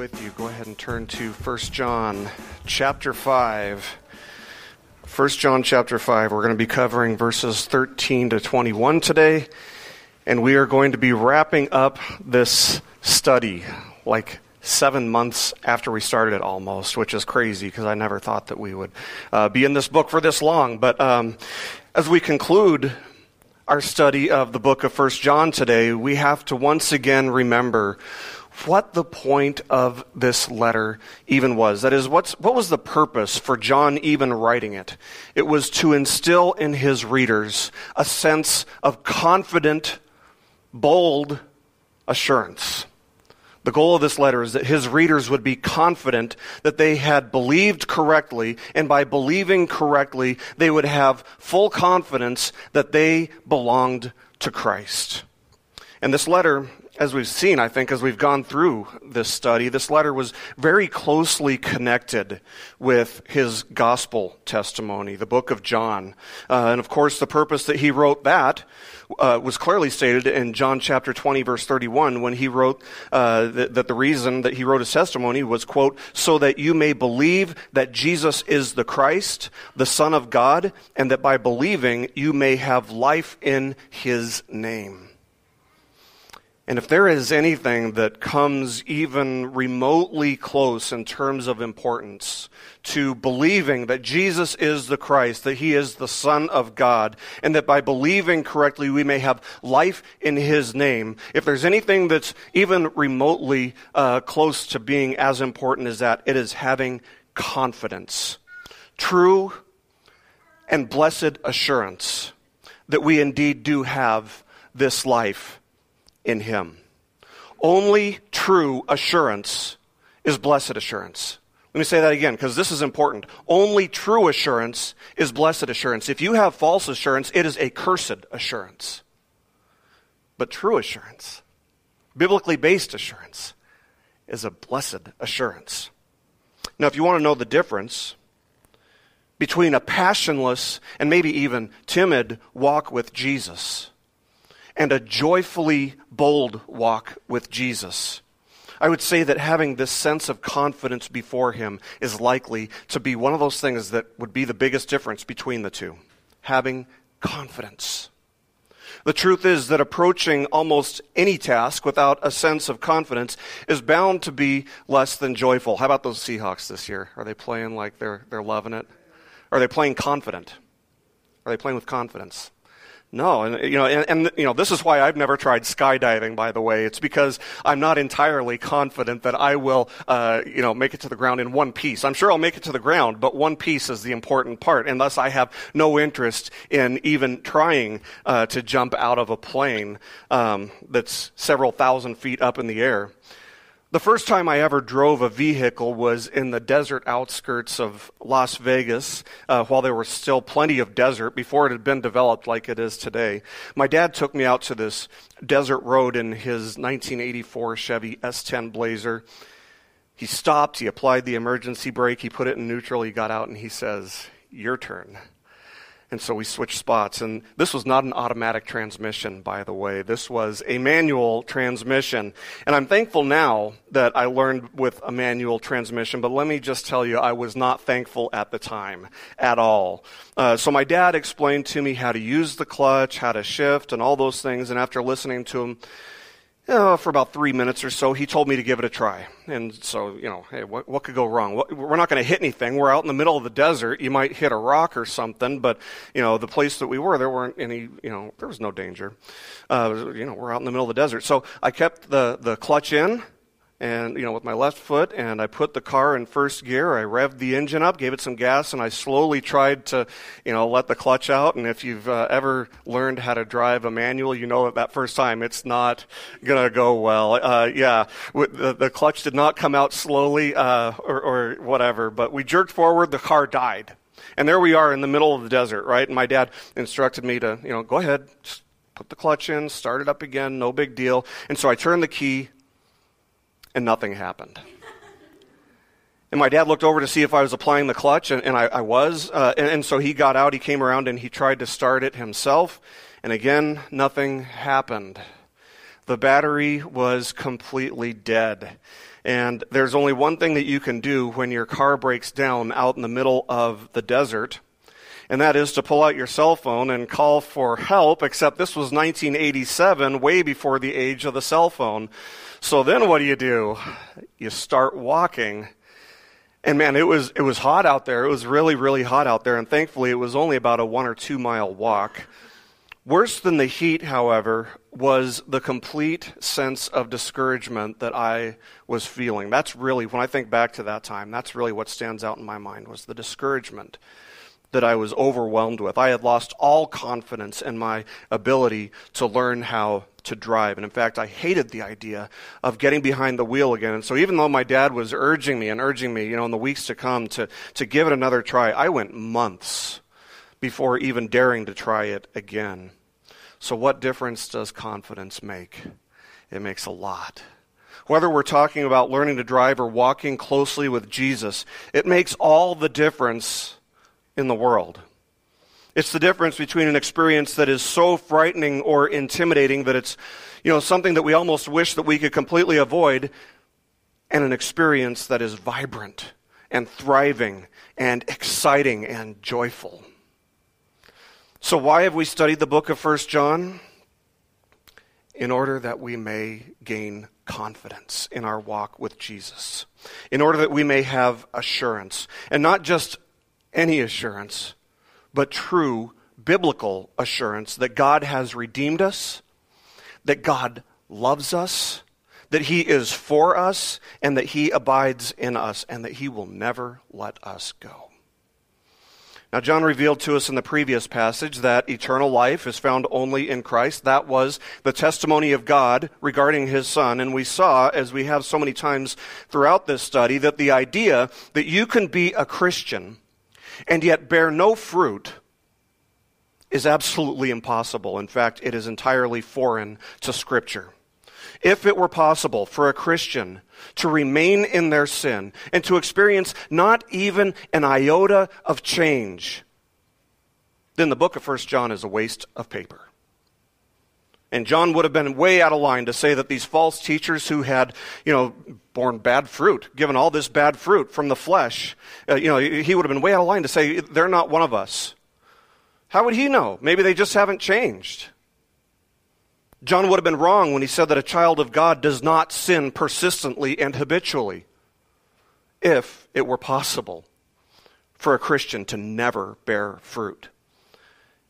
with you, go ahead and turn to 1 John chapter 5. 1 John chapter 5. We're going to be covering verses 13 to 21 today, and we are going to be wrapping up this study like seven months after we started it almost, which is crazy because I never thought that we would uh, be in this book for this long. But um, as we conclude our study of the book of 1 John today, we have to once again remember what the point of this letter even was. That is, what's, what was the purpose for John even writing it? It was to instill in his readers a sense of confident, bold assurance. The goal of this letter is that his readers would be confident that they had believed correctly, and by believing correctly, they would have full confidence that they belonged to Christ. And this letter as we've seen, I think, as we've gone through this study, this letter was very closely connected with his gospel testimony, the book of John. Uh, and of course, the purpose that he wrote that uh, was clearly stated in John chapter 20, verse 31, when he wrote uh, that, that the reason that he wrote his testimony was, quote, so that you may believe that Jesus is the Christ, the Son of God, and that by believing you may have life in his name. And if there is anything that comes even remotely close in terms of importance to believing that Jesus is the Christ, that he is the Son of God, and that by believing correctly we may have life in his name, if there's anything that's even remotely uh, close to being as important as that, it is having confidence. True and blessed assurance that we indeed do have this life in Him. Only true assurance is blessed assurance. Let me say that again because this is important. Only true assurance is blessed assurance. If you have false assurance, it is a cursed assurance. But true assurance, biblically based assurance, is a blessed assurance. Now, if you want to know the difference between a passionless and maybe even timid walk with Jesus, and a joyfully bold walk with Jesus. I would say that having this sense of confidence before Him is likely to be one of those things that would be the biggest difference between the two. Having confidence. The truth is that approaching almost any task without a sense of confidence is bound to be less than joyful. How about those Seahawks this year? Are they playing like they're, they're loving it? Are they playing confident? Are they playing with confidence? No, and you know, and, and, you know, this is why I've never tried skydiving. By the way, it's because I'm not entirely confident that I will, uh, you know, make it to the ground in one piece. I'm sure I'll make it to the ground, but one piece is the important part, and thus I have no interest in even trying uh, to jump out of a plane um, that's several thousand feet up in the air. The first time I ever drove a vehicle was in the desert outskirts of Las Vegas uh, while there was still plenty of desert before it had been developed like it is today. My dad took me out to this desert road in his 1984 Chevy S10 Blazer. He stopped, he applied the emergency brake, he put it in neutral, he got out, and he says, Your turn. And so we switched spots. And this was not an automatic transmission, by the way. This was a manual transmission. And I'm thankful now that I learned with a manual transmission, but let me just tell you, I was not thankful at the time at all. Uh, so my dad explained to me how to use the clutch, how to shift, and all those things. And after listening to him, uh, for about three minutes or so, he told me to give it a try. And so, you know, hey, what, what could go wrong? We're not going to hit anything. We're out in the middle of the desert. You might hit a rock or something, but, you know, the place that we were, there weren't any, you know, there was no danger. Uh, you know, we're out in the middle of the desert. So I kept the, the clutch in and you know with my left foot and i put the car in first gear. I revved the engine up gave it some gas and i slowly tried to you know let the clutch out. And if you've uh, ever learned how to drive a manual you know that that first time it's not going to go well. Uh, yeah the, the, clutch did not come out slowly uh, or, or whatever but we jerked forward the car died. And there we are in the middle of the desert right? And my dad instructed me to you know go ahead put the clutch in start it up again no big deal. And so i turned the key and nothing happened. And my dad looked over to see if I was applying the clutch, and, and I, I, was. Uh, and, and so he got out, he came around, and he tried to start it himself. And again, nothing happened. The battery was completely dead. And there's only one thing that you can do when your car breaks down out in the middle of the desert, and that is to pull out your cell phone and call for help, except this was 1987, way before the age of the cell phone. So then what do you do? You start walking. And man, it was, it was hot out there. It was really, really hot out there. And thankfully, it was only about a one or two mile walk. Worse than the heat, however, was the complete sense of discouragement that I was feeling. That's really, when I think back to that time, that's really what stands out in my mind was the discouragement that I was overwhelmed with. I had lost all confidence in my ability to learn how to drive. And in fact, I hated the idea of getting behind the wheel again. And so even though my dad was urging me and urging me, you know, in the weeks to come to, to give it another try, I went months before even daring to try it again. So, what difference does confidence make? It makes a lot. Whether we're talking about learning to drive or walking closely with Jesus, it makes all the difference in the world. It's the difference between an experience that is so frightening or intimidating that it's, you know, something that we almost wish that we could completely avoid and an experience that is vibrant and thriving and exciting and joyful. So, why have we studied the book of First John? In order that we may gain confidence in our walk with Jesus, in order that we may have assurance, and not just any assurance, but true biblical assurance that God has redeemed us, that God loves us, that He is for us, and that He abides in us, and that He will never let us go. Now, John revealed to us in the previous passage that eternal life is found only in Christ. That was the testimony of God regarding his Son. And we saw, as we have so many times throughout this study, that the idea that you can be a Christian and yet bear no fruit is absolutely impossible. In fact, it is entirely foreign to Scripture. If it were possible for a Christian to remain in their sin and to experience not even an iota of change, then the book of 1 John is a waste of paper. And John would have been way out of line to say that these false teachers who had, you know, borne bad fruit, given all this bad fruit from the flesh, uh, you know, he would have been way out of line to say they're not one of us. How would he know? Maybe they just haven't changed. John would have been wrong when he said that a child of God does not sin persistently and habitually, if it were possible for a Christian to never bear fruit.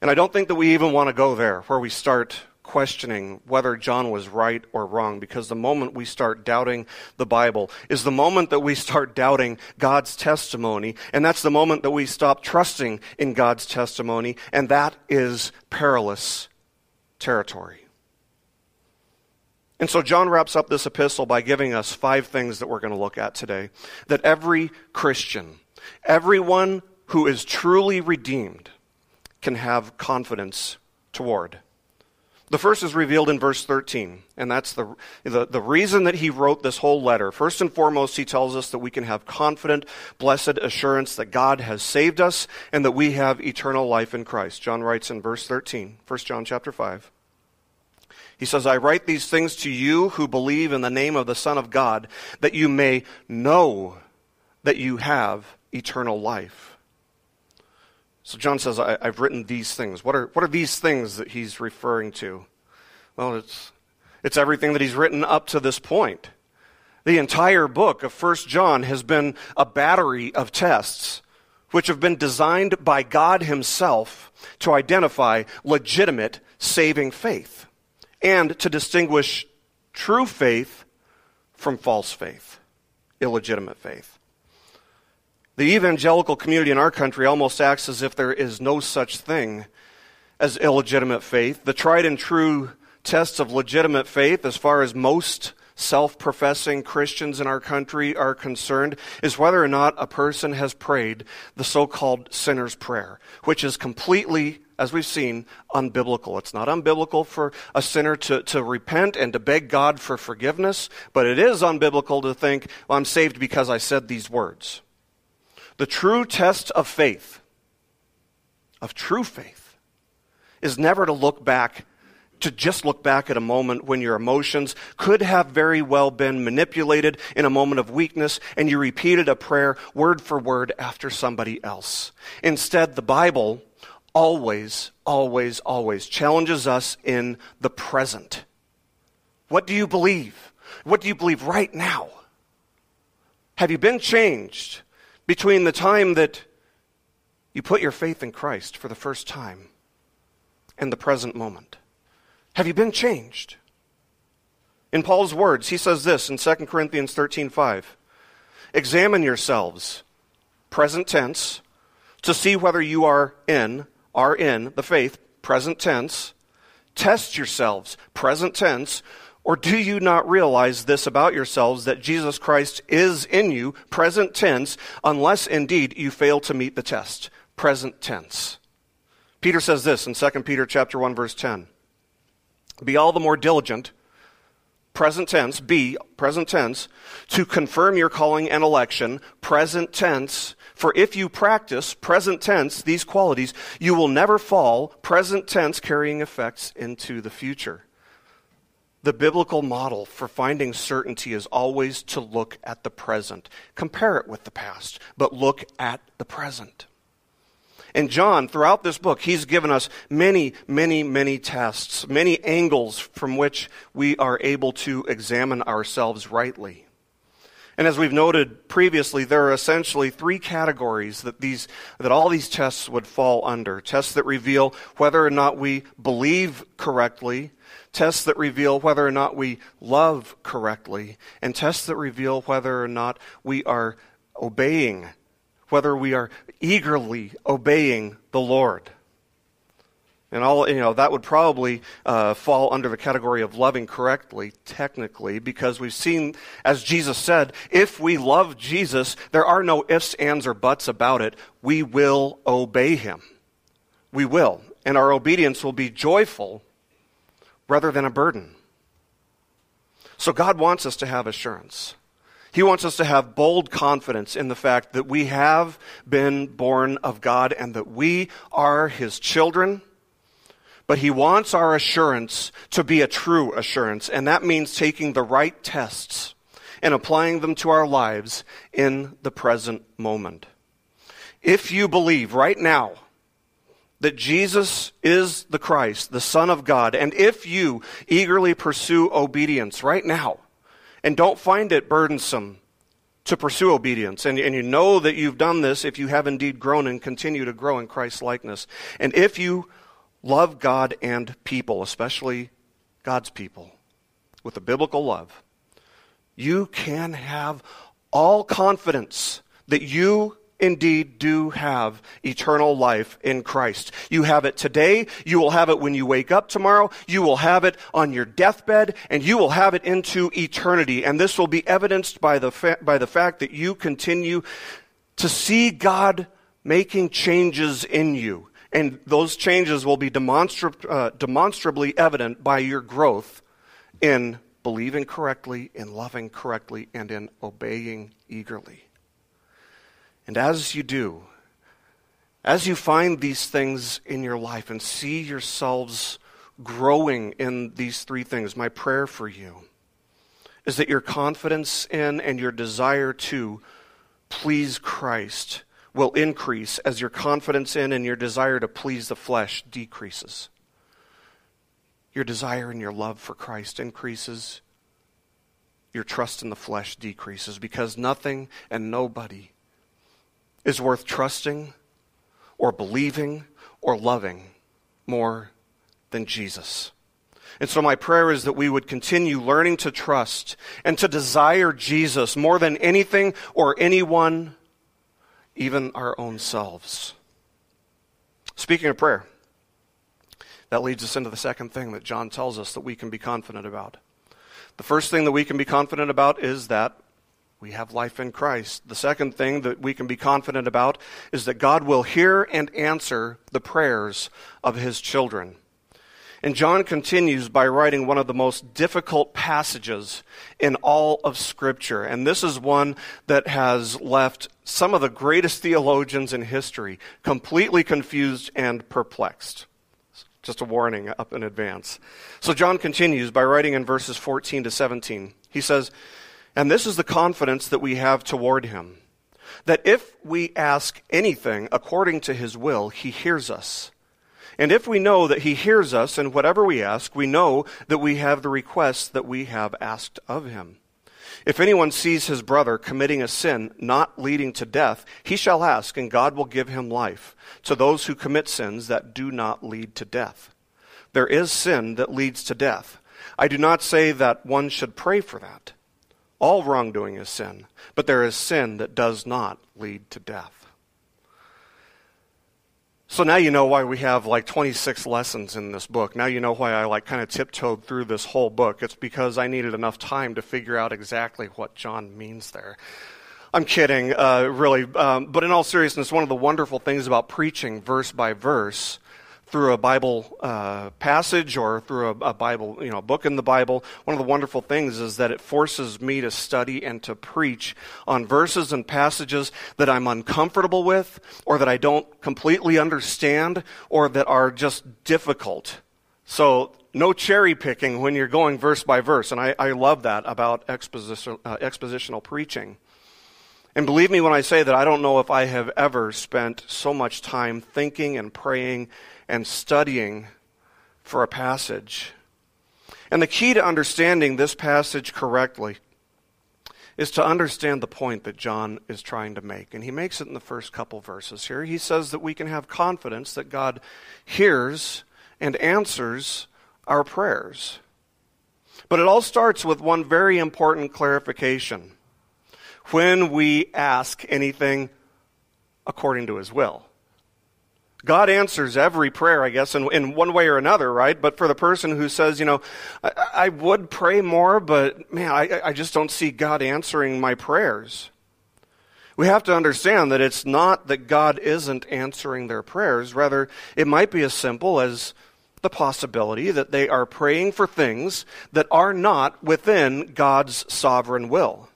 And I don't think that we even want to go there, where we start questioning whether John was right or wrong, because the moment we start doubting the Bible is the moment that we start doubting God's testimony, and that's the moment that we stop trusting in God's testimony, and that is perilous territory. And so John wraps up this epistle by giving us five things that we're going to look at today that every Christian, everyone who is truly redeemed, can have confidence toward. The first is revealed in verse 13, and that's the, the, the, reason that he wrote this whole letter. First and foremost, he tells us that we can have confident, blessed assurance that God has saved us and that we have eternal life in Christ. John writes in verse 13, 1 John chapter 5. He says, I write these things to you who believe in the name of the Son of God, that you may know that you have eternal life. So John says, I, have written these things. What are, what are these things that he's referring to? Well, it's, it's everything that he's written up to this point. The entire book of First John has been a battery of tests which have been designed by God Himself to identify legitimate saving faith and to distinguish true faith from false faith, illegitimate faith. The evangelical community in our country almost acts as if there is no such thing as illegitimate faith. The tried and true test of legitimate faith, as far as most self professing Christians in our country are concerned, is whether or not a person has prayed the so called sinner's prayer, which is completely as we've seen, unbiblical. It's not unbiblical for a sinner to, to repent and to beg God for forgiveness, but it is unbiblical to think, well, I'm saved because I said these words. The true test of faith, of true faith, is never to look back to just look back at a moment when your emotions could have very well been manipulated in a moment of weakness and you repeated a prayer word for word after somebody else. Instead, the Bible always, always, always challenges us in the present. What do you believe? What do you believe right now? Have you been changed between the time that you put your faith in Christ for the first time and the present moment? Have you been changed? In Paul's words, he says this in 2 Corinthians 13:5. Examine yourselves, present tense, to see whether you are in, are in the faith, present tense. Test yourselves, present tense, or do you not realize this about yourselves that Jesus Christ is in you, present tense, unless indeed you fail to meet the test, present tense. Peter says this in 2 Peter chapter 1 verse 10. Be all the more diligent, present tense, be, present tense, to confirm your calling and election, present tense. For if you practice, present tense, these qualities, you will never fall, present tense, carrying effects into the future. The biblical model for finding certainty is always to look at the present. Compare it with the past, but look at the present. And John, throughout this book, he's given us many, many, many tests, many angles from which we are able to examine ourselves rightly. And as we've noted previously, there are essentially three categories that these that all these tests would fall under. Tests that reveal whether or not we believe correctly, tests that reveal whether or not we love correctly, and tests that reveal whether or not we are obeying whether we are eagerly obeying the Lord. And all, you know, that would probably uh, fall under the category of loving correctly, technically, because we've seen, as Jesus said, if we love Jesus, there are no ifs, ands, or buts about it. We will obey him. We will. And our obedience will be joyful rather than a burden. So God wants us to have assurance. He wants us to have bold confidence in the fact that we have been born of God and that we are His children. But He wants our assurance to be a true assurance, and that means taking the right tests and applying them to our lives in the present moment. If you believe right now that Jesus is the Christ, the Son of God, and if you eagerly pursue obedience right now, and don't find it burdensome to pursue obedience. And, and you know that you've done this if you have indeed grown and continue to grow in Christ's likeness. And if you love God and people, especially God's people, with a biblical love, you can have all confidence that you indeed do have eternal life in Christ. You have it today. You will have it when you wake up tomorrow. You will have it on your deathbed and you will have it into eternity. And this will be evidenced by the, fa- by the fact that you continue to see God making changes in you. And those changes will be demonstra- uh, demonstrably evident by your growth in believing correctly, in loving correctly, and in obeying eagerly. And as you do, as you find these things in your life and see yourselves growing in these three things, my prayer for you is that your confidence in and your desire to please Christ will increase as your confidence in and your desire to please the flesh decreases. Your desire and your love for Christ increases. Your trust in the flesh decreases because nothing and nobody is worth trusting or believing or loving more than Jesus. And so, my prayer is that we would continue learning to trust and to desire Jesus more than anything or anyone, even our own selves. Speaking of prayer, that leads us into the second thing that John tells us that we can be confident about. The first thing that we can be confident about is that we have life in Christ. The second thing that we can be confident about is that God will hear and answer the prayers of his children. And John continues by writing one of the most difficult passages in all of Scripture. And this is one that has left some of the greatest theologians in history completely confused and perplexed. Just a warning up in advance. So John continues by writing in verses 14 to 17. He says, And this is the confidence that we have toward him, that if we ask anything according to his will, he hears us. And if we know that he hears us in whatever we ask, we know that we have the requests that we have asked of him. If anyone sees his brother committing a sin not leading to death, he shall ask, and God will give him life to those who commit sins that do not lead to death. There is sin that leads to death. I do not say that one should pray for that. All wrongdoing is sin, but there is sin that does not lead to death. So now you know why we have like 26 lessons in this book. Now you know why I like kind of tiptoed through this whole book. It's because I needed enough time to figure out exactly what John means there. I'm kidding, uh, really. Um, but in all seriousness, one of the wonderful things about preaching verse by verse through a Bible uh, passage or through a, a, Bible, you know, book in the Bible, one of the wonderful things is that it forces me to study and to preach on verses and passages that I'm uncomfortable with, or that I don't completely understand, or that are just difficult. So no cherry picking when you're going verse by verse, and I, I love that about exposition, uh, expositional preaching. And believe me when I say that I don't know if I have ever spent so much time thinking and praying and studying for a passage. And the key to understanding this passage correctly is to understand the point that John is trying to make. And he makes it in the first couple verses here. He says that we can have confidence that God hears and answers our prayers. But it all starts with one very important clarification. When we ask anything according to his will. God answers every prayer, I guess, in, in one way or another, right? But for the person who says, you know, I, I would pray more, but man, I, I just don't see God answering my prayers. We have to understand that it's not that God isn't answering their prayers. Rather, it might be as simple as the possibility that they are praying for things that are not within God's sovereign will.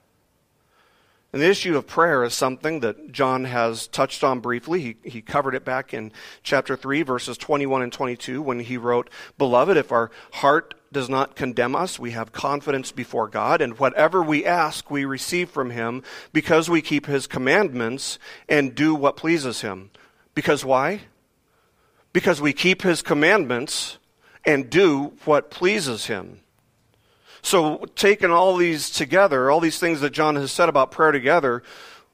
And the issue of prayer is something that John has touched on briefly. He, he covered it back in chapter 3, verses 21 and 22, when he wrote, Beloved, if our heart does not condemn us, we have confidence before God, and whatever we ask, we receive from him, because we keep his commandments and do what pleases him. Because why? Because we keep his commandments and do what pleases him. So, taking all these together, all these things that John has said about prayer together,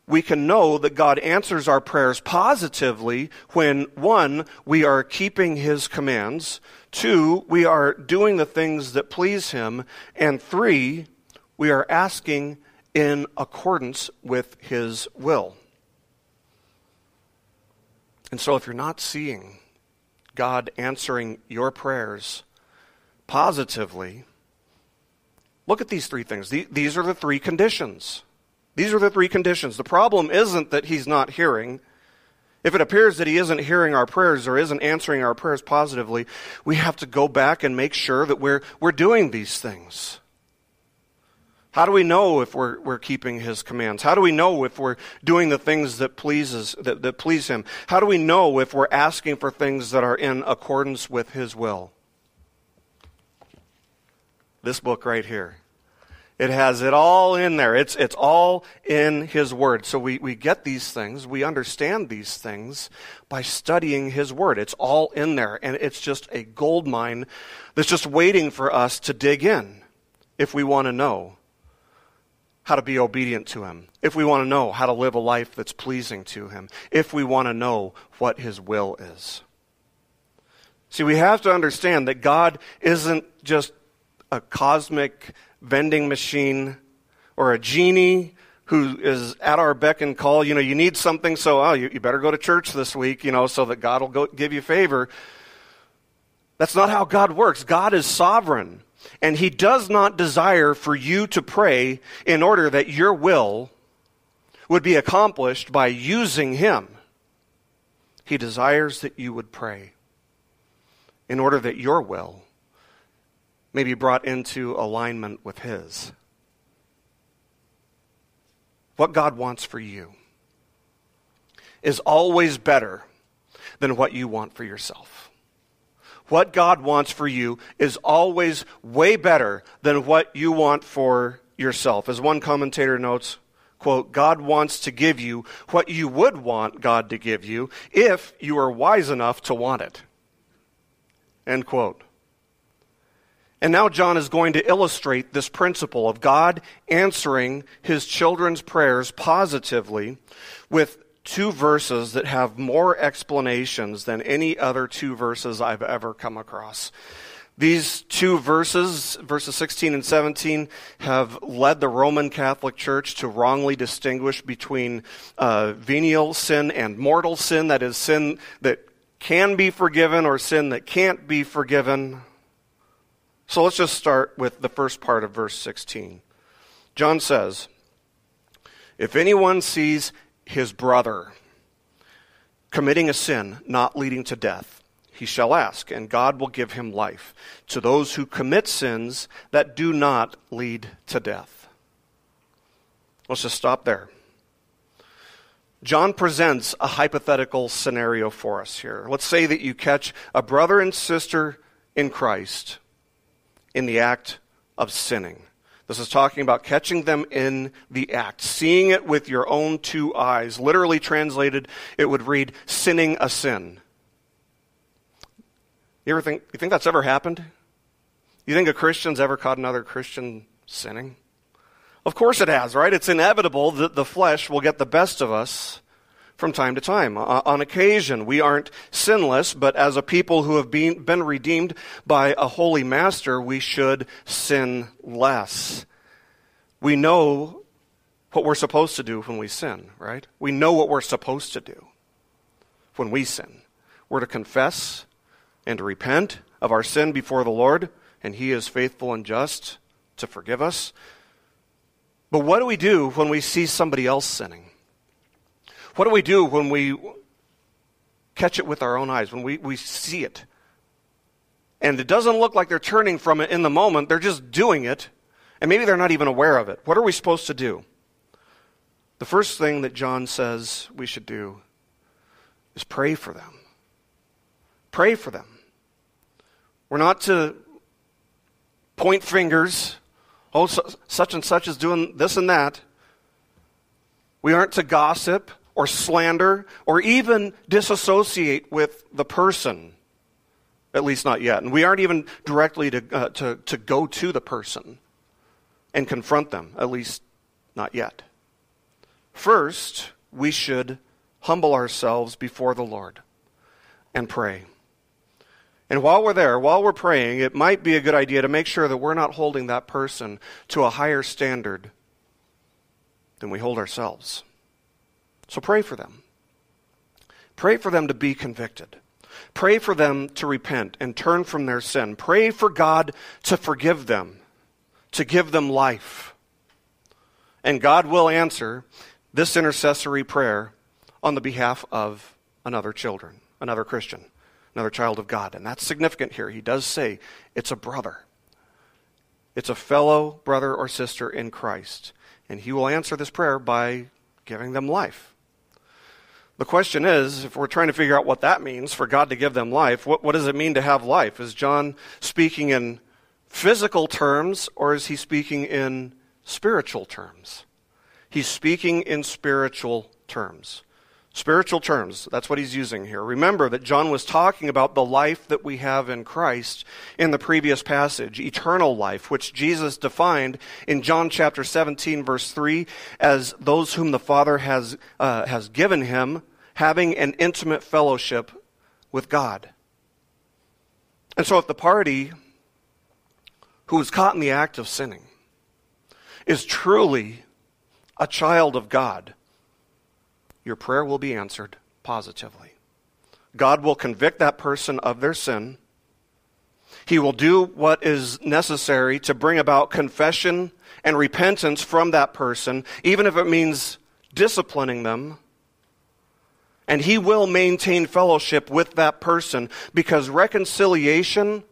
we can know that God answers our prayers positively when, one, we are keeping His commands, two, we are doing the things that please Him, and three, we are asking in accordance with His will. And so, if you're not seeing God answering your prayers positively, Look at these three things. These are the three conditions. These are the three conditions. The problem isn't that he's not hearing. If it appears that he isn't hearing our prayers or isn't answering our prayers positively, we have to go back and make sure that we're, we're doing these things. How do we know if we're, we're keeping his commands? How do we know if we're doing the things that pleases that, that please him? How do we know if we're asking for things that are in accordance with his will? This book right here. It has it all in there. It's, it's all in His Word. So we, we get these things, we understand these things by studying His Word. It's all in there. And it's just a gold mine that's just waiting for us to dig in if we want to know how to be obedient to Him, if we want to know how to live a life that's pleasing to Him, if we want to know what His will is. See, we have to understand that God isn't just a cosmic vending machine or a genie who is at our beck and call. You know, you need something, so oh, you, you better go to church this week, you know, so that God will go, give you favor. That's not how God works. God is sovereign. And He does not desire for you to pray in order that your will would be accomplished by using Him. He desires that you would pray in order that your will may be brought into alignment with His. What God wants for you is always better than what you want for yourself. what God wants for you is always way better than what you want for yourself. As one commentator notes, quote, God wants to give you what you would want God to give you if you are wise enough to want it. End quote. And now John is going to illustrate this principle of God answering his children's prayers positively with two verses that have more explanations than any other two verses I've ever come across. These two verses, verses 16 and 17, have led the Roman Catholic Church to wrongly distinguish between uh, venial sin and mortal sin, that is, sin that can be forgiven or sin that can't be forgiven. So let's just start with the first part of verse 16. John says, If anyone sees his brother committing a sin not leading to death, he shall ask, and God will give him life to those who commit sins that do not lead to death. Let's just stop there. John presents a hypothetical scenario for us here. Let's say that you catch a brother and sister in Christ in the act of sinning. This is talking about catching them in the act, seeing it with your own two eyes. Literally translated, it would read, sinning a sin. You ever think, you think that's ever happened? You think a Christian's ever caught another Christian sinning? Of course it has, right? It's inevitable that the flesh will get the best of us from time to time. Uh, on occasion, we aren't sinless, but as a people who have been, been redeemed by a holy master, we should sin less. We know what we're supposed to do when we sin, right? We know what we're supposed to do when we sin. We're to confess and to repent of our sin before the Lord, and He is faithful and just to forgive us. But what do we do when we see somebody else sinning? What do we do when we catch it with our own eyes, when we, we see it? And it doesn't look like they're turning from it in the moment, they're just doing it, and maybe they're not even aware of it. What are we supposed to do? The first thing that John says we should do is pray for them. Pray for them. We're not to point fingers. Oh, such and such is doing this and that. We aren't to gossip or slander or even disassociate with the person. At least not yet. And we aren't even directly to, uh, to, to go to the person and confront them, at least not yet. First, we should humble ourselves before the Lord and pray. And while we're there, while we're praying, it might be a good idea to make sure that we're not holding that person to a higher standard than we hold ourselves. So pray for them. Pray for them to be convicted. Pray for them to repent and turn from their sin. Pray for God to forgive them, to give them life. And God will answer this intercessory prayer on the behalf of another children, another Christian, another child of God. And that's significant here. He does say it's a brother. It's a fellow brother or sister in Christ. And he will answer this prayer by giving them life. The question is, if we're trying to figure out what that means for God to give them life, what, what does it mean to have life? Is John speaking in physical terms or is he speaking in spiritual terms? He's speaking in spiritual terms. Spiritual terms, that's what he's using here. Remember that John was talking about the life that we have in Christ in the previous passage, eternal life, which Jesus defined in John chapter 17, verse 3, as those whom the Father has, uh, has given him having an intimate fellowship with God. And so, if the party who is caught in the act of sinning is truly a child of God, your prayer will be answered positively. God will convict that person of their sin. He will do what is necessary to bring about confession and repentance from that person, even if it means disciplining them and he will maintain fellowship with that person because reconciliation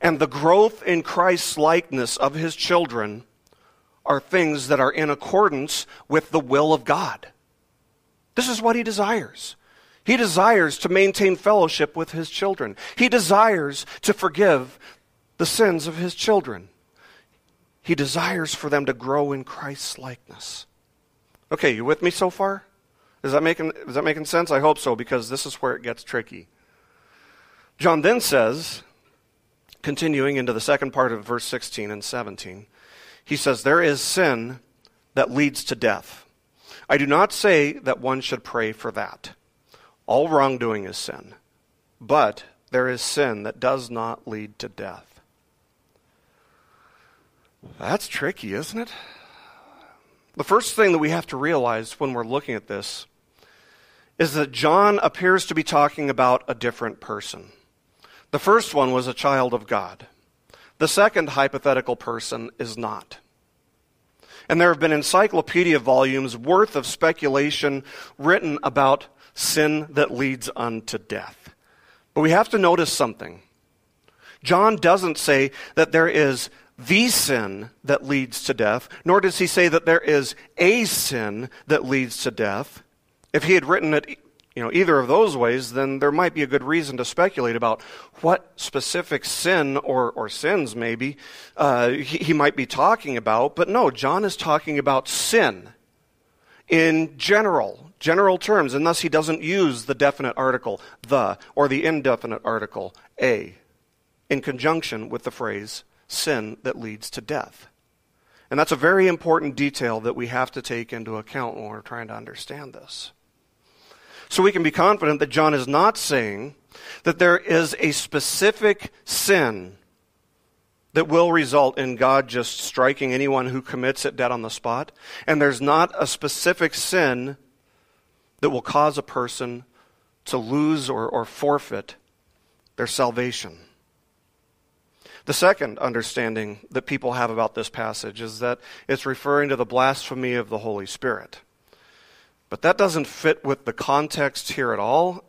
and the growth in Christ's likeness of his children are things that are in accordance with the will of God. This is what he desires. He desires to maintain fellowship with his children. He desires to forgive the sins of his children. He desires for them to grow in Christ's likeness. Okay, you with me so far? Is that making, is that making sense? I hope so, because this is where it gets tricky. John then says, continuing into the second part of verse 16 and 17, he says, There is sin that leads to death. I do not say that one should pray for that. All wrongdoing is sin. But there is sin that does not lead to death. That's tricky, isn't it? The first thing that we have to realize when we're looking at this is that John appears to be talking about a different person. The first one was a child of God. The second hypothetical person is not. And there have been encyclopedia volumes worth of speculation written about sin that leads unto death. But we have to notice something. John doesn't say that there is the sin that leads to death, nor does he say that there is a sin that leads to death. If he had written it you know, either of those ways, then there might be a good reason to speculate about what specific sin or, or sins, maybe, uh, he, he might be talking about. But no, John is talking about sin in general, general terms, and thus he doesn't use the definite article, the, or the indefinite article, a, in conjunction with the phrase sin that leads to death. And that's a very important detail that we have to take into account when we're trying to understand this. So we can be confident that John is not saying that there is a specific sin that will result in God just striking anyone who commits it dead on the spot. And there's not a specific sin that will cause a person to lose or, or forfeit their salvation. The second understanding that people have about this passage is that it's referring to the blasphemy of the Holy Spirit. But that doesn't fit with the context here at all.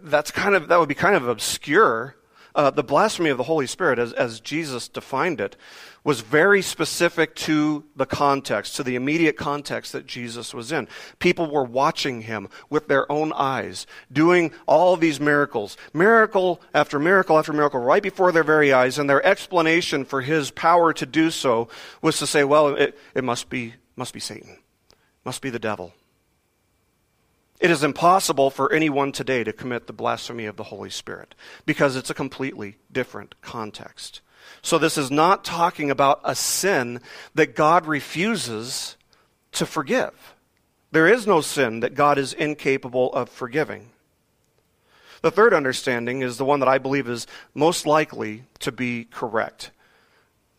That's kind of that would be kind of obscure. Uh, the blasphemy of the Holy Spirit, as, as Jesus defined it, was very specific to the context, to the immediate context that Jesus was in. People were watching him with their own eyes, doing all these miracles, miracle after miracle after miracle, right before their very eyes, and their explanation for his power to do so was to say, well, it, it must be must be Satan, must be the devil. It is impossible for anyone today to commit the blasphemy of the Holy Spirit because it's a completely different context. So, this is not talking about a sin that God refuses to forgive. There is no sin that God is incapable of forgiving. The third understanding is the one that I believe is most likely to be correct.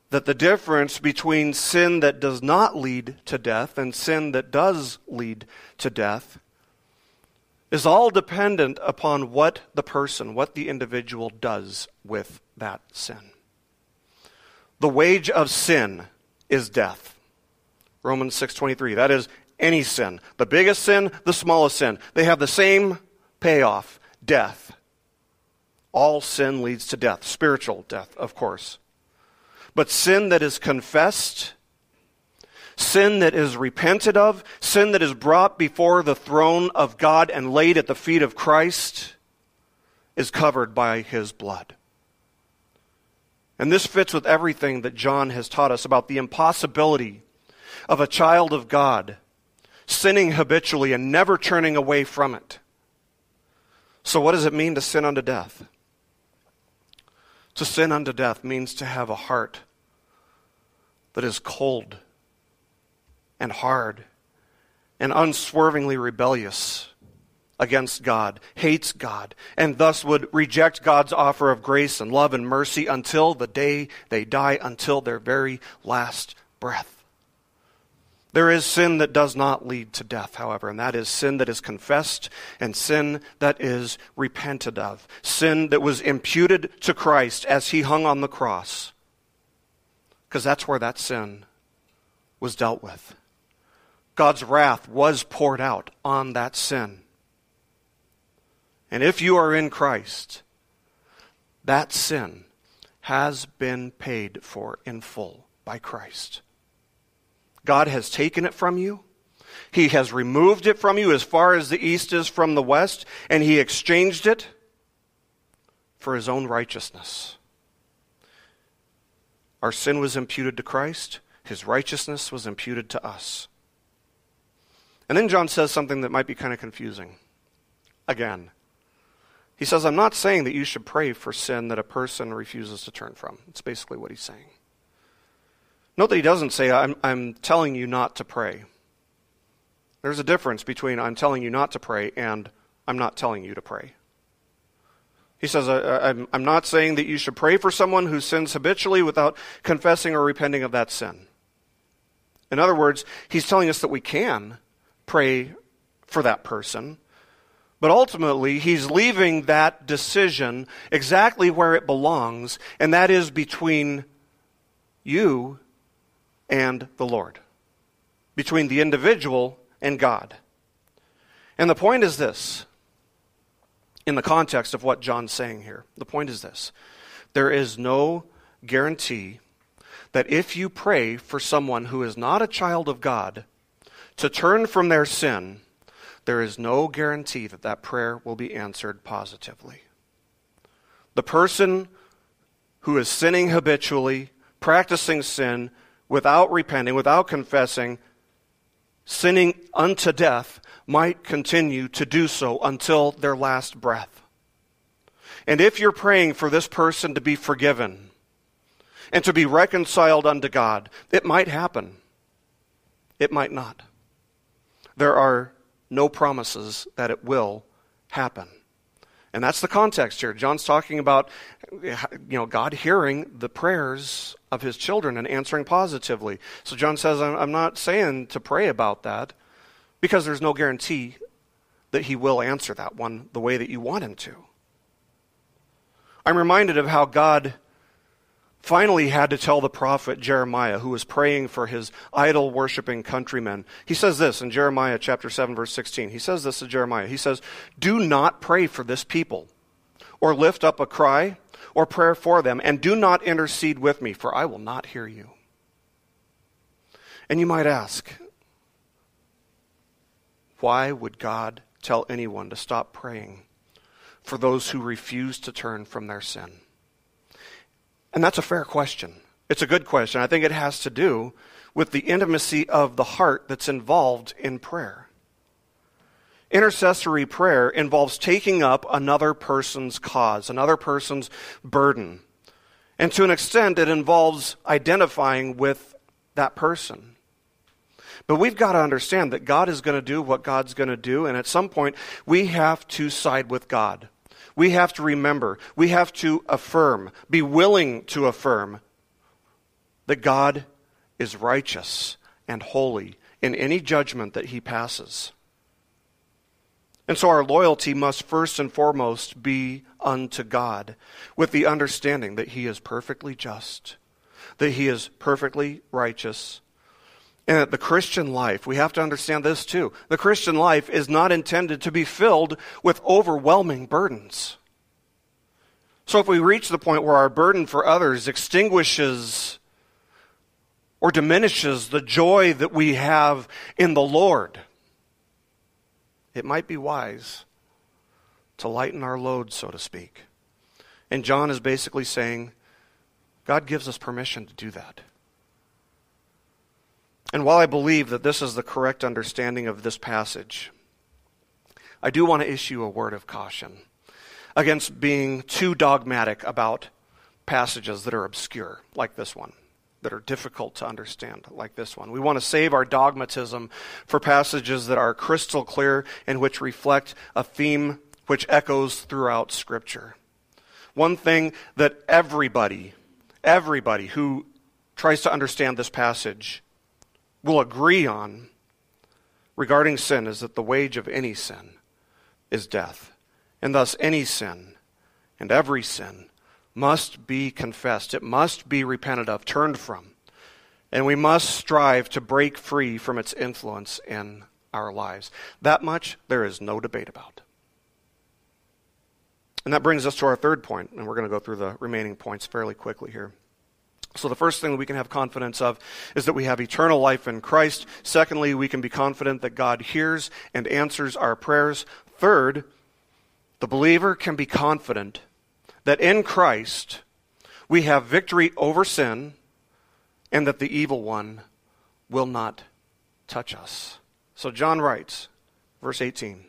That the difference between sin that does not lead to death and sin that does lead to death is all dependent upon what the person, what the individual does with that sin. The wage of sin is death. Romans 6:23. That is any sin. The biggest sin, the smallest sin. They have the same payoff, death. All sin leads to death, spiritual death, of course. But sin that is confessed sin that is repented of, sin that is brought before the throne of God and laid at the feet of Christ, is covered by his blood. And this fits with everything that John has taught us about the impossibility of a child of God sinning habitually and never turning away from it. So, what does it mean to sin unto death? To sin unto death means to have a heart that is cold and hard and unswervingly rebellious against God, hates God, and thus would reject God's offer of grace and love and mercy until the day they die, until their very last breath. There is sin that does not lead to death, however, and that is sin that is confessed and sin that is repented of. Sin that was imputed to Christ as he hung on the cross. Because that's where that sin was dealt with. God's wrath was poured out on that sin. And if you are in Christ, that sin has been paid for in full by Christ. God has taken it from you. He has removed it from you as far as the east is from the west, and he exchanged it for his own righteousness. Our sin was imputed to Christ, his righteousness was imputed to us. And then John says something that might be kind of confusing. Again, he says, I'm not saying that you should pray for sin that a person refuses to turn from. It's basically what he's saying. Note that he doesn't say, I'm, I'm telling you not to pray. There's a difference between I'm telling you not to pray and I'm not telling you to pray. He says, I'm, I'm not saying that you should pray for someone who sins habitually without confessing or repenting of that sin. In other words, he's telling us that we can pray for that person, but ultimately, he's leaving that decision exactly where it belongs, and that is between you and the Lord, between the individual and God. And the point is this in the context of what John's saying here. The point is this there is no guarantee that if you pray for someone who is not a child of God to turn from their sin, there is no guarantee that that prayer will be answered positively. The person who is sinning habitually, practicing sin without repenting, without confessing, sinning unto death, might continue to do so until their last breath. And if you're praying for this person to be forgiven and to be reconciled unto God, it might happen. It might not. There are no promises that it will happen. And that's the context here. John's talking about you know God hearing the prayers of his children and answering positively. So John says I'm not saying to pray about that because there's no guarantee that he will answer that one the way that you want him to. I'm reminded of how God finally had to tell the prophet Jeremiah, who was praying for his idol worshiping countrymen. He says this in Jeremiah chapter 7, verse 16. He says this to Jeremiah. He says, Do not pray for this people, or lift up a cry, or prayer for them, and do not intercede with me, for I will not hear you. And you might ask, why would God tell anyone to stop praying for those who refuse to turn from their sin? And that's a fair question. It's a good question. I think it has to do with the intimacy of the heart that's involved in prayer. Intercessory prayer involves taking up another person's cause, another person's burden. And to an extent, it involves identifying with that person. But we've got to understand that God is going to do what God's going to do, and at some point, we have to side with God we have to remember, we have to affirm, be willing to affirm that God is righteous and holy in any judgment that he passes. And so our loyalty must first and foremost be unto God, with the understanding that he is perfectly just, that he is perfectly righteous, and the Christian life, we have to understand this too. The Christian life is not intended to be filled with overwhelming burdens. So if we reach the point where our burden for others extinguishes or diminishes the joy that we have in the Lord, it might be wise to lighten our load, so to speak. And John is basically saying, God gives us permission to do that. And while I believe that this is the correct understanding of this passage, I do want to issue a word of caution against being too dogmatic about passages that are obscure, like this one, that are difficult to understand, like this one. We want to save our dogmatism for passages that are crystal clear and which reflect a theme which echoes throughout Scripture. One thing that everybody, everybody who tries to understand this passage will agree on regarding sin is that the wage of any sin is death. And thus, any sin and every sin must be confessed. It must be repented of, turned from. And we must strive to break free from its influence in our lives. That much there is no debate about. And that brings us to our third point, and we're going to go through the remaining points fairly quickly here. So, the first thing that we can have confidence of is that we have eternal life in Christ. Secondly, we can be confident that God hears and answers our prayers. Third, the believer can be confident that in Christ we have victory over sin and that the evil one will not touch us. So, John writes, verse 18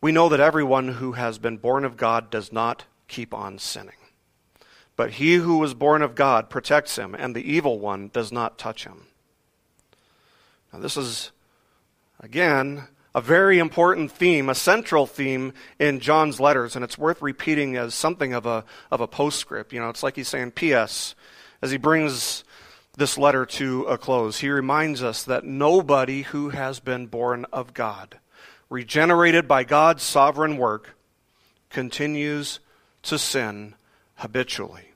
We know that everyone who has been born of God does not keep on sinning. But he who was born of God protects him, and the evil one does not touch him. Now, this is, again, a very important theme, a central theme in John's letters, and it's worth repeating as something of a, of a postscript. You know, it's like he's saying, P.S., as he brings this letter to a close. He reminds us that nobody who has been born of God, regenerated by God's sovereign work, continues to sin habitually.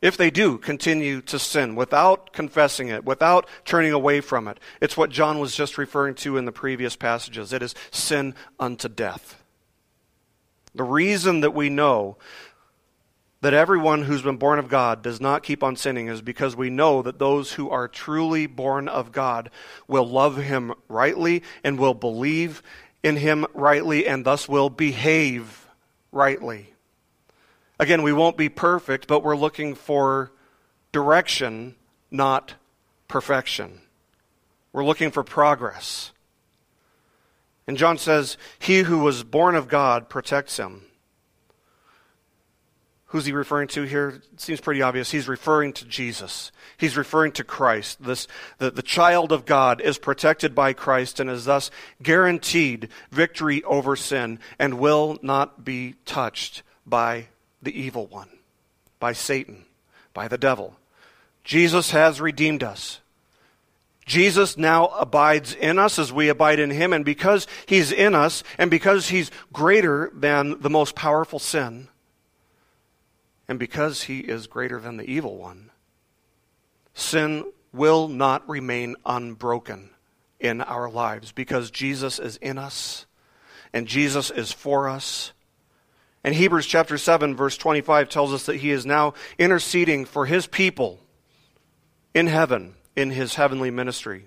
If they do continue to sin without confessing it, without turning away from it, it's what John was just referring to in the previous passages. It is sin unto death. The reason that we know that everyone who's been born of God does not keep on sinning is because we know that those who are truly born of God will love Him rightly and will believe in Him rightly and thus will behave rightly. Again, we won't be perfect, but we're looking for direction, not perfection. We're looking for progress. And John says, He who was born of God protects him. Who's he referring to here? It seems pretty obvious. He's referring to Jesus. He's referring to Christ. This, the, the child of God is protected by Christ and is thus guaranteed victory over sin and will not be touched by the evil one, by Satan, by the devil. Jesus has redeemed us. Jesus now abides in us as we abide in him, and because he's in us, and because he's greater than the most powerful sin, and because he is greater than the evil one, sin will not remain unbroken in our lives because Jesus is in us and Jesus is for us and Hebrews chapter 7, verse 25 tells us that he is now interceding for his people in heaven in his heavenly ministry.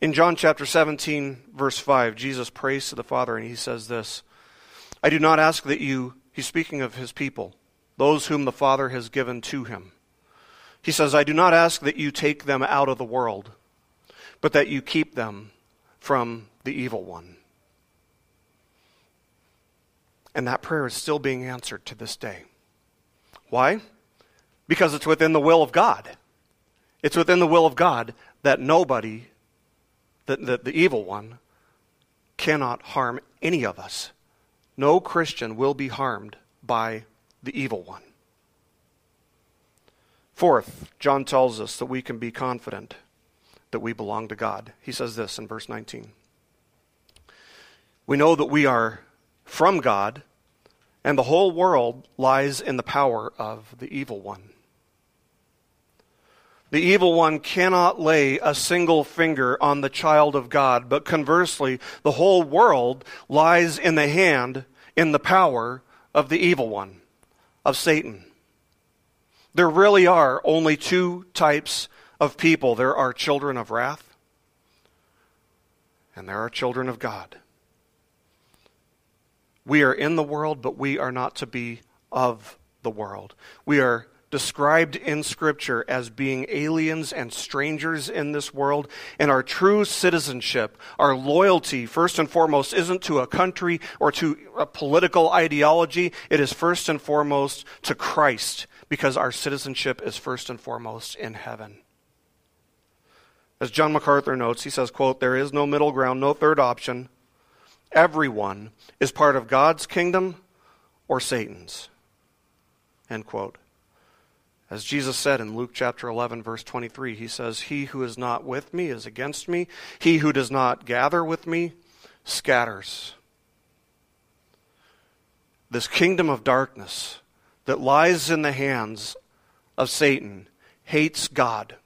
In John chapter 17, verse 5, Jesus prays to the Father and he says this I do not ask that you, he's speaking of his people, those whom the Father has given to him. He says, I do not ask that you take them out of the world, but that you keep them from the evil one. And that prayer is still being answered to this day. Why? Because it's within the will of God. It's within the will of God that nobody, that the, the evil one, cannot harm any of us. No Christian will be harmed by the evil one. Fourth, John tells us that we can be confident that we belong to God. He says this in verse 19. We know that we are from God and the whole world lies in the power of the evil one. The evil one cannot lay a single finger on the child of God, but conversely, the whole world lies in the hand, in the power of the evil one, of Satan. There really are only two types of people there are children of wrath, and there are children of God. We are in the world, but we are not to be of the world. We are described in Scripture as being aliens and strangers in this world, and our true citizenship, our loyalty, first and foremost, isn't to a country or to a political ideology. It is first and foremost to Christ, because our citizenship is first and foremost in heaven. As John MacArthur notes, he says, quote, There is no middle ground, no third option. Everyone is part of God's kingdom or Satan's. End quote. As Jesus said in Luke chapter 11, verse 23, he says, He who is not with me is against me. He who does not gather with me scatters. This kingdom of darkness that lies in the hands of Satan hates God.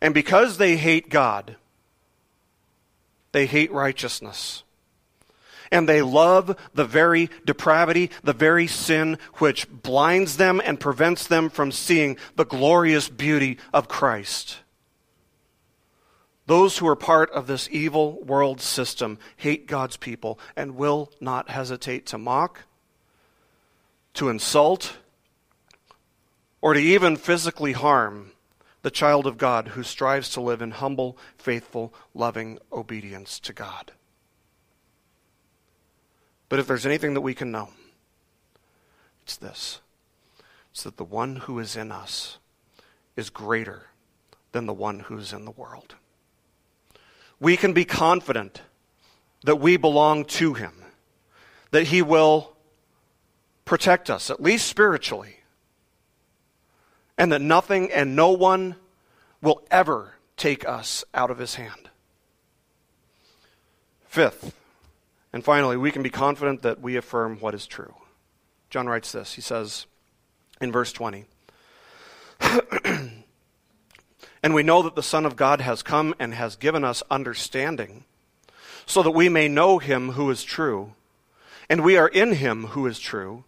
And because they hate God, they hate righteousness. And they love the very depravity, the very sin which blinds them and prevents them from seeing the glorious beauty of Christ. Those who are part of this evil world system hate God's people and will not hesitate to mock, to insult, or to even physically harm the child of God who strives to live in humble, faithful, loving obedience to God. But if there's anything that we can know, it's this it's that the one who is in us is greater than the one who's in the world we can be confident that we belong to Him, that He will protect us, at least spiritually, and that nothing and no one will ever take us out of His hand. Fifth, and finally, we can be confident that we affirm what is true. John writes this. He says in verse 20, And we know that the Son of God has come and has given us understanding, so that we may know him who is true. And we are in him who is true,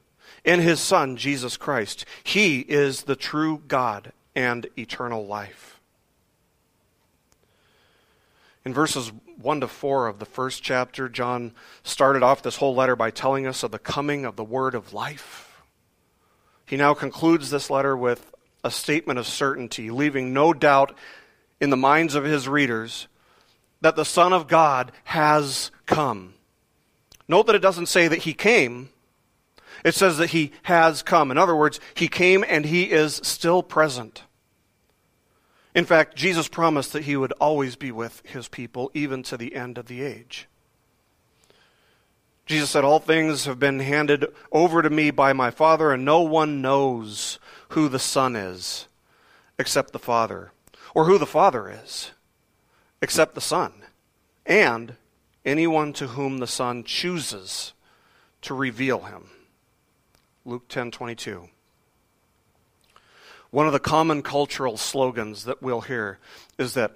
in his Son, Jesus Christ. He is the true God and eternal life. In verses 1 to 4 of the first chapter, John started off this whole letter by telling us of the coming of the word of life. He now concludes this letter with a statement of certainty, leaving no doubt in the minds of his readers that the Son of God has come. Note that it doesn't say that he came, it says that he has come. In other words, he came and he is still present. In fact, Jesus promised that he would always be with his people, even to the end of the age. Jesus said, All things have been handed over to me by my Father, and no one knows who the Son is except the Father, or who the Father is except the Son, and anyone to whom the Son chooses to reveal him. Luke 10:22. One of the common cultural slogans that we'll hear is that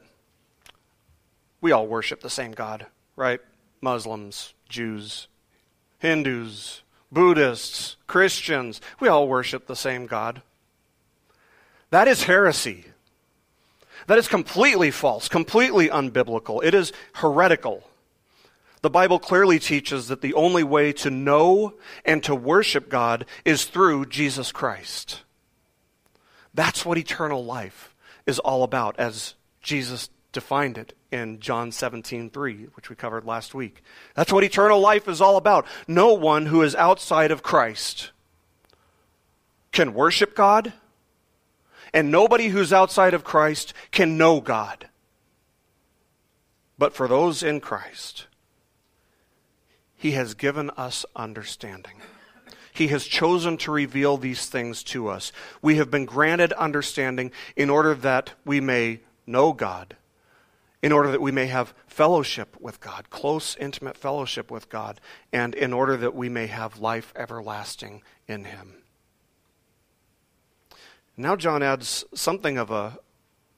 we all worship the same God, right? Muslims, Jews, Hindus, Buddhists, Christians, we all worship the same God. That is heresy. That is completely false, completely unbiblical. It is heretical. The Bible clearly teaches that the only way to know and to worship God is through Jesus Christ. That's what eternal life is all about, as Jesus defined it in John 17, 3, which we covered last week. That's what eternal life is all about. No one who is outside of Christ can worship God and nobody who's outside of Christ can know God. But for those in Christ, He has given us understanding. He has chosen to reveal these things to us. We have been granted understanding in order that we may know God, in order that we may have fellowship with God, close, intimate fellowship with God, and in order that we may have life everlasting in Him. Now, John adds something of a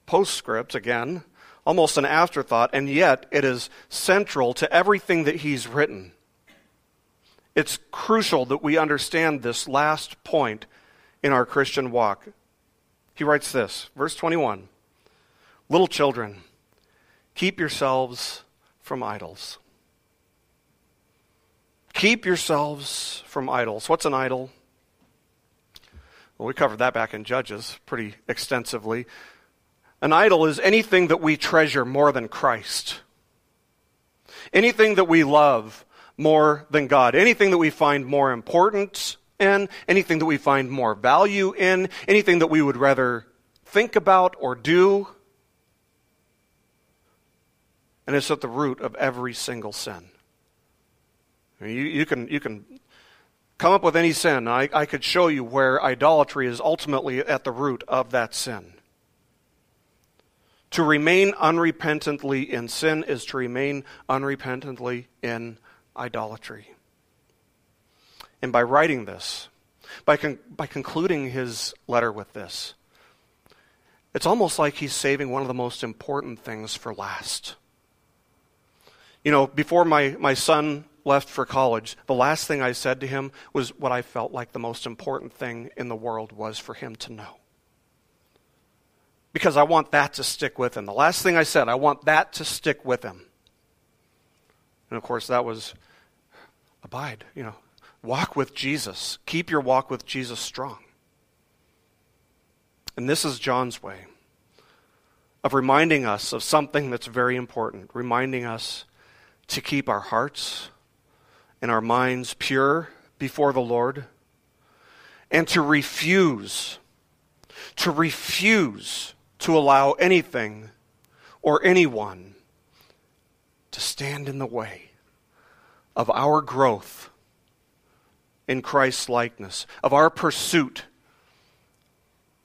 postscript again, almost an afterthought, and yet it is central to everything that he's written. It's crucial that we understand this last point in our Christian walk. He writes this, verse 21 Little children, keep yourselves from idols. Keep yourselves from idols. What's an idol? Well, we covered that back in Judges pretty extensively. An idol is anything that we treasure more than Christ, anything that we love more than God, anything that we find more important in, anything that we find more value in, anything that we would rather think about or do. And it's at the root of every single sin. you, you, can, you can come up with any sin, I, I could show you where idolatry is ultimately at the root of that sin. To remain unrepentantly in sin is to remain unrepentantly in idolatry. And by writing this, by, con- by concluding his letter with this, it's almost like he's saving one of the most important things for last. You know, before my, my son left for college, the last thing I said to him was what I felt like the most important thing in the world was for him to know. Because I want that to stick with him. The last thing I said, I want that to stick with him. And of course, that was abide, you know, walk with Jesus. Keep your walk with Jesus strong. And this is John's way of reminding us of something that's very important, reminding us to keep our hearts and our minds pure before the Lord, and to refuse, to refuse to allow anything or anyone to stand in the way of our growth in Christ's likeness, of our pursuit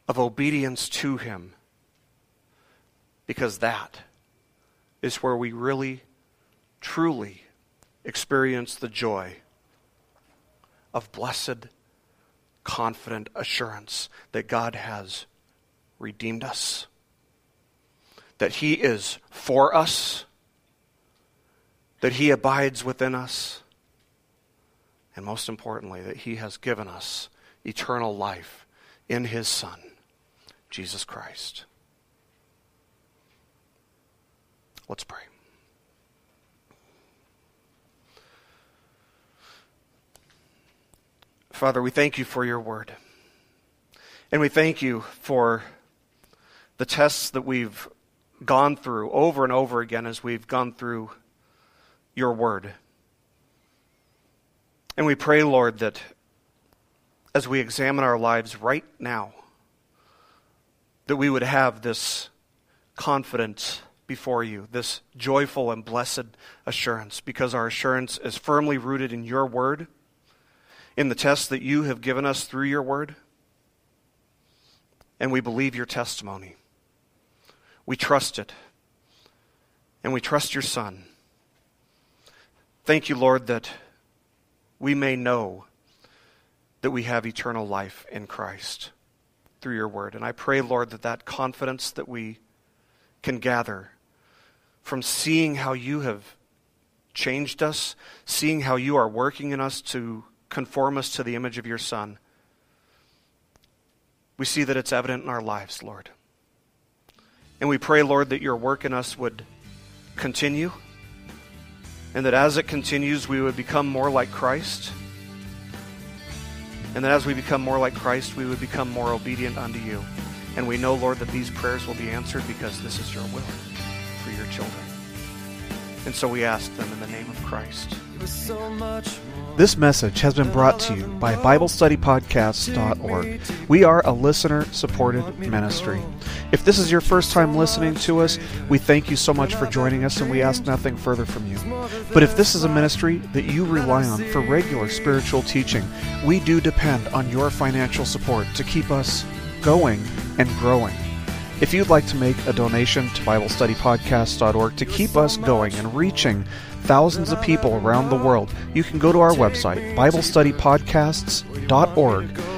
of obedience to Him, because that is where we really, truly experience the joy of blessed, confident assurance that God has redeemed us, that He is for us, that He abides within us, and most importantly, that He has given us eternal life in His Son, Jesus Christ. Let's pray. Father, we thank you for your word. And we thank you for the tests that we've gone through over and over again as we've gone through your word. And we pray, Lord, that as we examine our lives right now, that we would have this confidence before you, this joyful and blessed assurance, because our assurance is firmly rooted in your word, in the test that you have given us through your word, and we believe your testimony. We trust it, and we trust your Son. Thank you, Lord, that we may know that we have eternal life in Christ through your word. And I pray, Lord, that that confidence that we can gather from seeing how you have changed us, seeing how you are working in us to conform us to the image of your Son, we see that it's evident in our lives, Lord. And we pray, Lord, that your work in us would continue, and that as it continues, we would become more like Christ. And that as we become more like Christ, we would become more obedient unto you. And we know, Lord, that these prayers will be answered because this is your will for your children. And so we ask them in the name of Christ. This message has been brought to you by BibleStudyPodcasts.org. We are a listener supported ministry. If this is your first time listening to us, we thank you so much for joining us and we ask nothing further from you. But if this is a ministry that you rely on for regular spiritual teaching, we do depend on your financial support to keep us going and growing. If you'd like to make a donation to BibleStudyPodcasts.org to keep us going and reaching thousands of people around the world, you can go to our website, BibleStudyPodcasts.org,